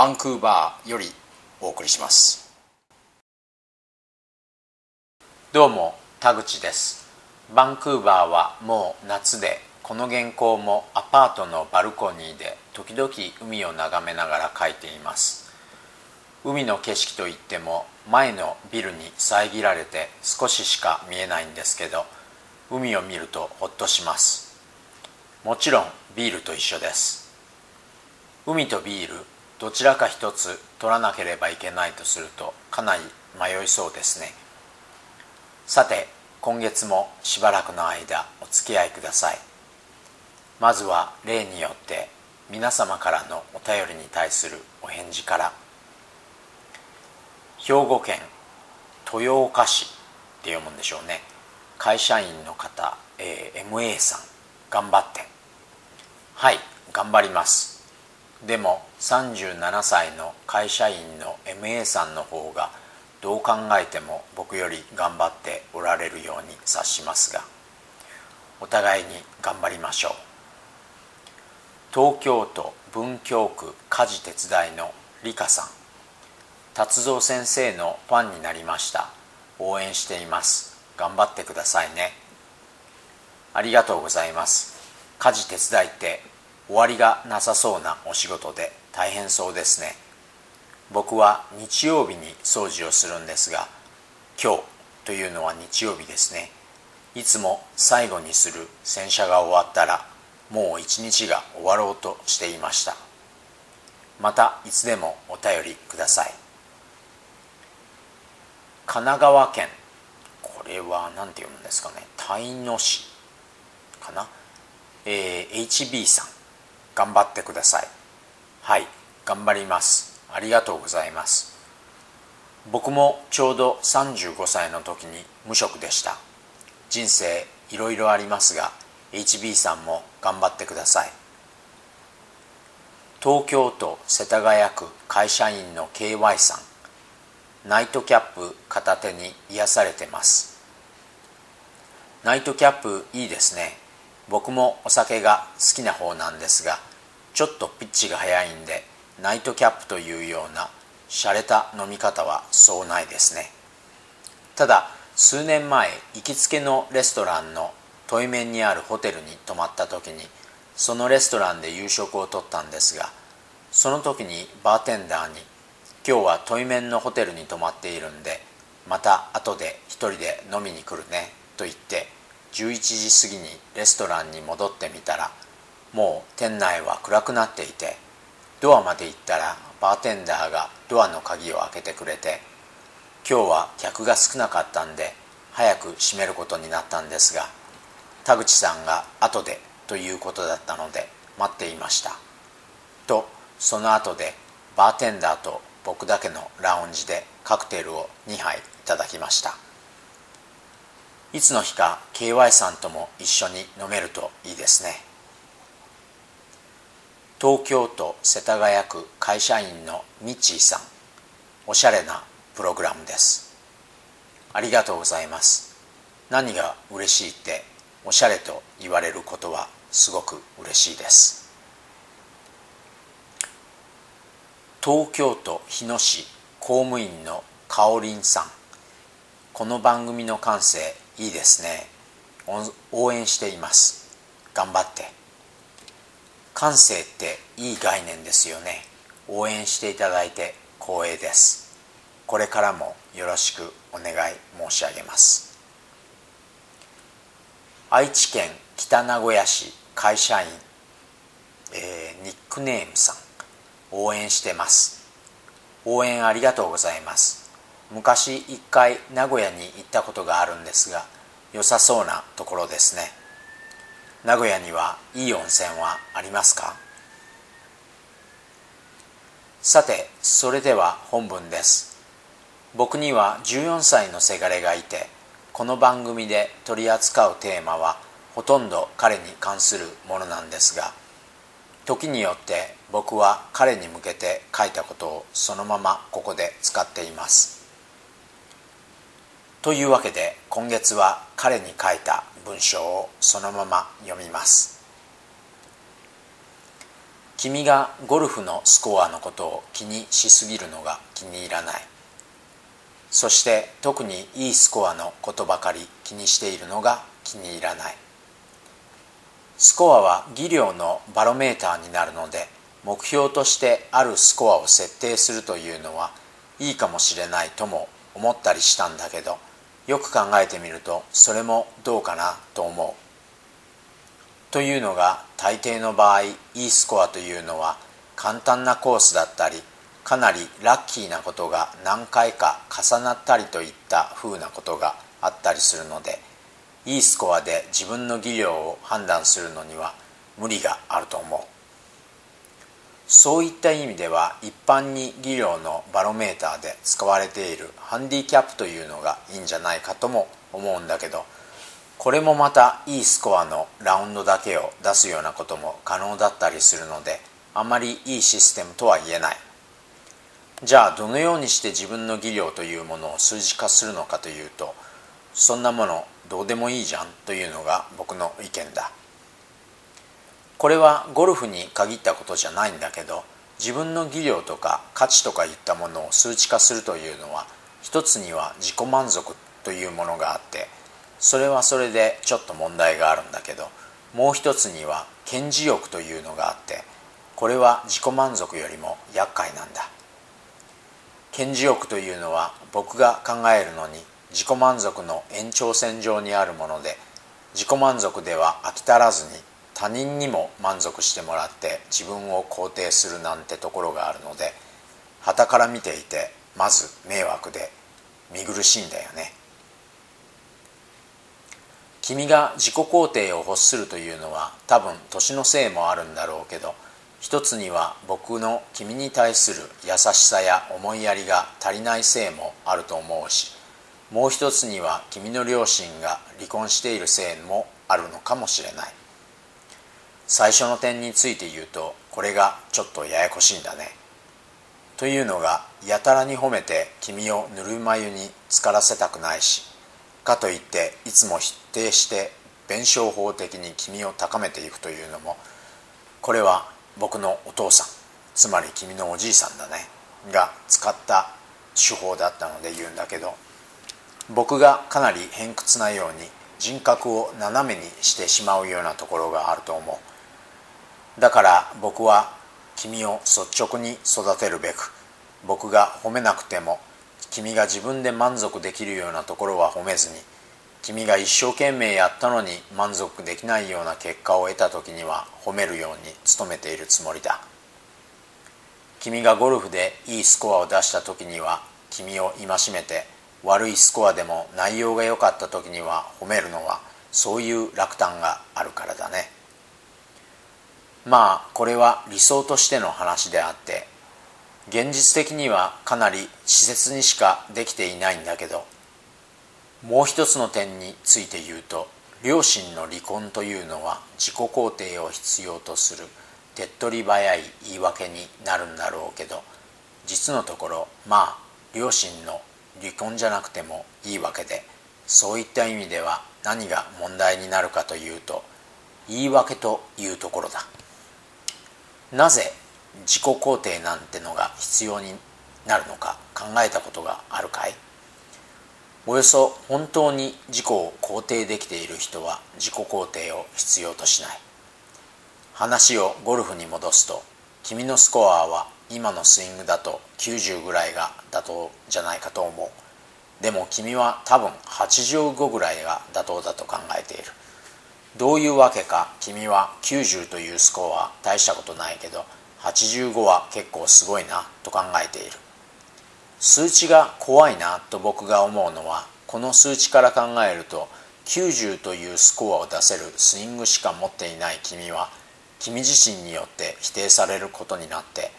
バンクーバーよりお送りします。どうも田口です。バンクーバーはもう夏でこの原稿もアパートのバルコニーで時々海を眺めながら書いています。海の景色といっても前のビルに遮られて少ししか見えないんですけど海を見るとほっとします。もちろんビールと一緒です。海とビールどちらか一つ取らなければいけないとするとかなり迷いそうですね。さて今月もしばらくの間お付き合いください。まずは例によって皆様からのお便りに対するお返事から。兵庫県豊岡市って読むんでしょうね。会社員の方、えー、MA さん頑張って。はい頑張ります。でも37歳の会社員の MA さんの方がどう考えても僕より頑張っておられるように察しますがお互いに頑張りましょう。東京都文京区家事手伝いの理香さん。達蔵先生のファンになりました。応援しています。頑張ってくださいね。ありがとうございます。家事手伝いって終わりがなさそうなお仕事で大変そうですね。僕は日曜日に掃除をするんですが今日というのは日曜日ですね。いつも最後にする洗車が終わったらもう一日が終わろうとしていました。またいつでもお便りください。神奈川県これは何て読むんですかね。泰野市かな？えー、HB さん。頑張ってください。はい頑張ります。ありがとうございます。僕もちょうど35歳の時に無職でした。人生いろいろありますが HB さんも頑張ってください。東京都世田谷区会社員の KY さん。ナイトキャップ片手に癒されてます。ナイトキャップいいですね。僕もお酒が好きな方なんですがちょっとピッチが速いんでナイトキャップというような洒落た飲み方はそうないですね。ただ数年前行きつけのレストランの対面にあるホテルに泊まった時にそのレストランで夕食をとったんですがその時にバーテンダーに「今日は対面のホテルに泊まっているんでまた後で一人で飲みに来るね」と言って11時過ぎにレストランに戻ってみたらもう店内は暗くなっていてドアまで行ったらバーテンダーがドアの鍵を開けてくれて今日は客が少なかったんで早く閉めることになったんですが田口さんが後でということだったので待っていました。とその後でバーテンダーと僕だけのラウンジでカクテルを2杯いただきました。いつの日か KY さんとも一緒に飲めるといいですね。東京都世田谷区会社員のミッチーさん。おしゃれなプログラムです。ありがとうございます。何が嬉しいっておしゃれと言われることはすごく嬉しいです。東京都日野市公務員のかおりんさん。この番組の感性いいですね。応援しています。頑張って。感性っていい概念ですよね。応援していただいて光栄です。これからもよろしくお願い申し上げます。愛知県北名古屋市会社員、えー、ニックネームさん。応援してます。応援ありがとうございます。昔一回名古屋に行ったことがあるんですが良さそうなところですね。名古屋にはいい温泉はありますか？さてそれでは本文です。僕には14歳のせがれがいてこの番組で取り扱うテーマはほとんど彼に関するものなんですが時によって僕は彼に向けて書いたことをそのままここで使っています。というわけで今月は彼に書いた文章をそのまま読みます。君がゴルフのスコアのことを気にしすぎるのが気に入らない。そして特にいいスコアのことばかり気にしているのが気に入らない。スコアは技量のバロメーターになるので目標としてあるスコアを設定するというのはいいかもしれないとも思ったりしたんだけどよく考えてみるとそれもどうかなと思う。というのが大抵の場合いいスコアというのは簡単なコースだったりかなりラッキーなことが何回か重なったりといった風なことがあったりするのでいいスコアで自分の技量を判断するのには無理があると思うそういった意味では一般に技量のバロメーターで使われているハンディキャップというのがいいんじゃないかとも思うんだけどこれもまたいいスコアのラウンドだけを出すようなことも可能だったりするのであまりいいシステムとは言えない。じゃあどのようにして自分の技量というものを数字化するのかというとそんなものどうでもいいじゃんというのが僕の意見だ。これはゴルフに限ったことじゃないんだけど自分の技量とか価値とかいったものを数値化するというのは一つには自己満足というものがあってそれはそれでちょっと問題があるんだけどもう一つには顕示欲というのがあってこれは自己満足よりも厄介なんだ。顕示欲というのは僕が考えるのに自己満足の延長線上にあるもので自己満足では飽き足らずに他人にも満足してもらって自分を肯定するなんてところがあるので傍から見ていてまず迷惑で見苦しいんだよね。君が自己肯定を欲するというのは多分年のせいもあるんだろうけど一つには僕の君に対する優しさや思いやりが足りないせいもあると思うしもう一つには君の両親が離婚しているせいもあるのかもしれない。最初の点について言うとこれがちょっとややこしいんだね。というのがやたらに褒めて君をぬるま湯に浸からせたくないしかといっていつも否定して弁証法的に君を高めていくというのもこれは僕のお父さんつまり君のおじいさんだねが使った手法だったので言うんだけど僕がかなり偏屈なように人格を斜めにしてしまうようなところがあると思う。だから僕は君を率直に育てるべく僕が褒めなくても君が自分で満足できるようなところは褒めずに君が一生懸命やったのに満足できないような結果を得た時には褒めるように努めているつもりだ。君がゴルフでいいスコアを出した時には君を戒めて悪いスコアでも内容が良かった時には褒めるのはそういう落胆があるからだね。まあこれは理想としての話であって現実的にはかなり稚拙にしかできていないんだけどもう一つの点について言うと両親の離婚というのは自己肯定を必要とする手っ取り早い言い訳になるんだろうけど実のところまあ両親の離婚じゃなくてもいいわけでそういった意味では何が問題になるかというと言い訳というところだ。なぜ自己肯定なんてのが必要になるのか考えたことがあるかい？およそ本当に自己を肯定できている人は自己肯定を必要としない。話をゴルフに戻すと君のスコアは今のスイングだと90ぐらいが妥当じゃないかと思う。でも君は多分85ぐらいが妥当だと考えている。どういうわけか君は90というスコアは大したことないけど85は結構すごいなと考えている。数値が怖いなと僕が思うのはこの数値から考えると90というスコアを出せるスイングしか持っていない君は君自身によって否定されることになって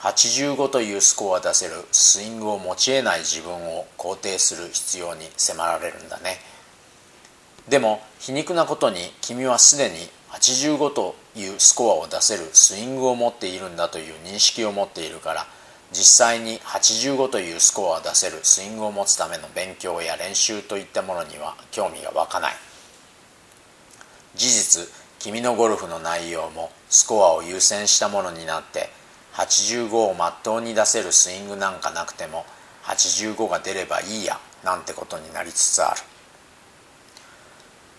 85というスコア出せるスイングを持ち得ない自分を肯定する必要に迫られるんだね。でも皮肉なことに君はすでに85というスコアを出せるスイングを持っているんだという認識を持っているから実際に85というスコアを出せるスイングを持つための勉強や練習といったものには興味が湧かない。事実君のゴルフの内容もスコアを優先したものになって85をまっとうに出せるスイングなんかなくても85が出ればいいやなんてことになりつつある。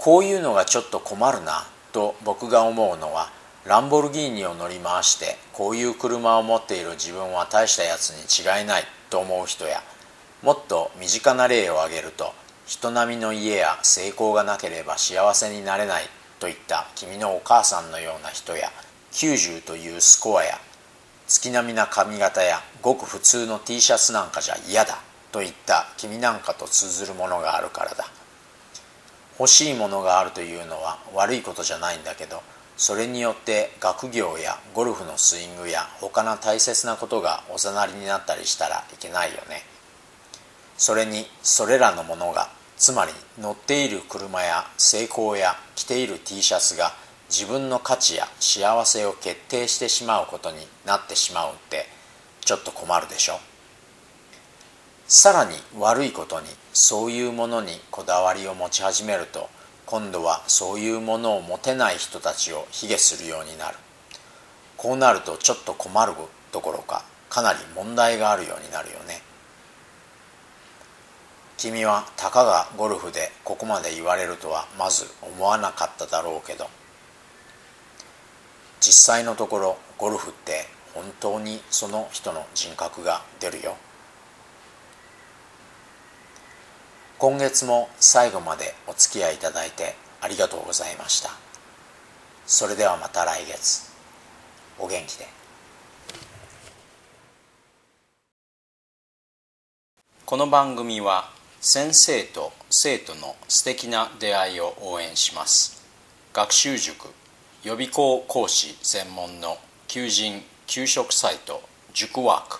こういうのがちょっと困るなと僕が思うのはランボルギーニを乗り回してこういう車を持っている自分は大したやつに違いないと思う人やもっと身近な例を挙げると人並みの家や成功がなければ幸せになれないといった君のお母さんのような人や90というスコアや月並みな髪型やごく普通の T シャツなんかじゃ嫌だといった君なんかと通ずるものがあるからだ。欲しいものがあるというのは悪いことじゃないんだけどそれによって学業やゴルフのスイングや他の大切なことがおざなりになったりしたらいけないよね。それにそれらのものがつまり乗っている車や成功や着ている T シャツが自分の価値や幸せを決定してしまうことになってしまうってちょっと困るでしょ。さらに悪いことにそういうものにこだわりを持ち始めると今度はそういうものを持てない人たちを卑下するようになる。こうなるとちょっと困るどころかかなり問題があるようになるよね。君はたかがゴルフでここまで言われるとはまず思わなかっただろうけど実際のところゴルフって本当にその人の人格が出るよ。今月も最後までお付き合いいただいてありがとうございました。それではまた来月。お元気で。この番組は先生と生徒の素敵な出会いを応援します。学習塾予備校講師専門の求人・給食サイト塾ワーク。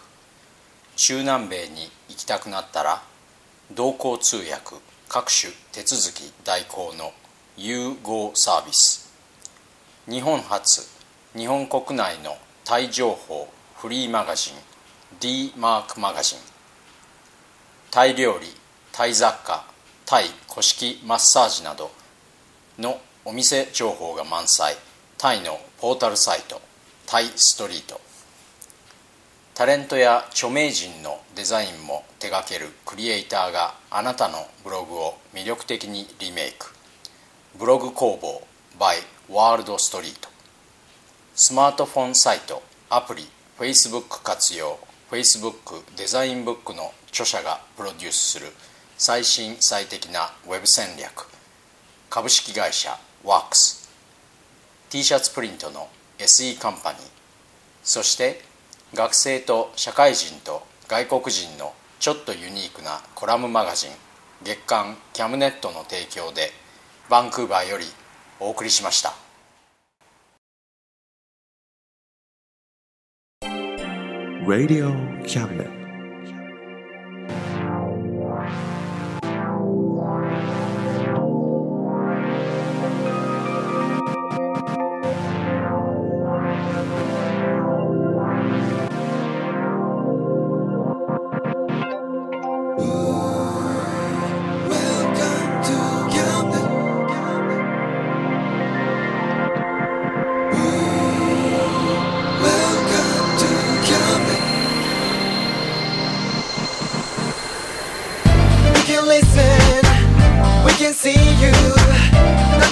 中南米に行きたくなったら同行通訳各種手続き代行の融合サービス。日本初日本国内のタイ情報フリーマガジン D マークマガジン。タイ料理タイ雑貨タイ古式マッサージなどのお店情報が満載。タイのポータルサイトタイストリート。タレントや著名人のデザインも手掛けるクリエイターがあなたのブログを魅力的にリメイク。ブログ工房 by ワールドストリートスマートフォンサイトアプリ Facebook 活用 Facebook デザインブックの著者がプロデュースする最新最適なウェブ戦略。株式会社ワークス。T シャツプリントの SE カンパニー。そして学生と社会人と外国人のちょっとユニークなコラムマガジン月刊キャムネットの提供でバンクーバーよりお送りしました Radio Cabinet.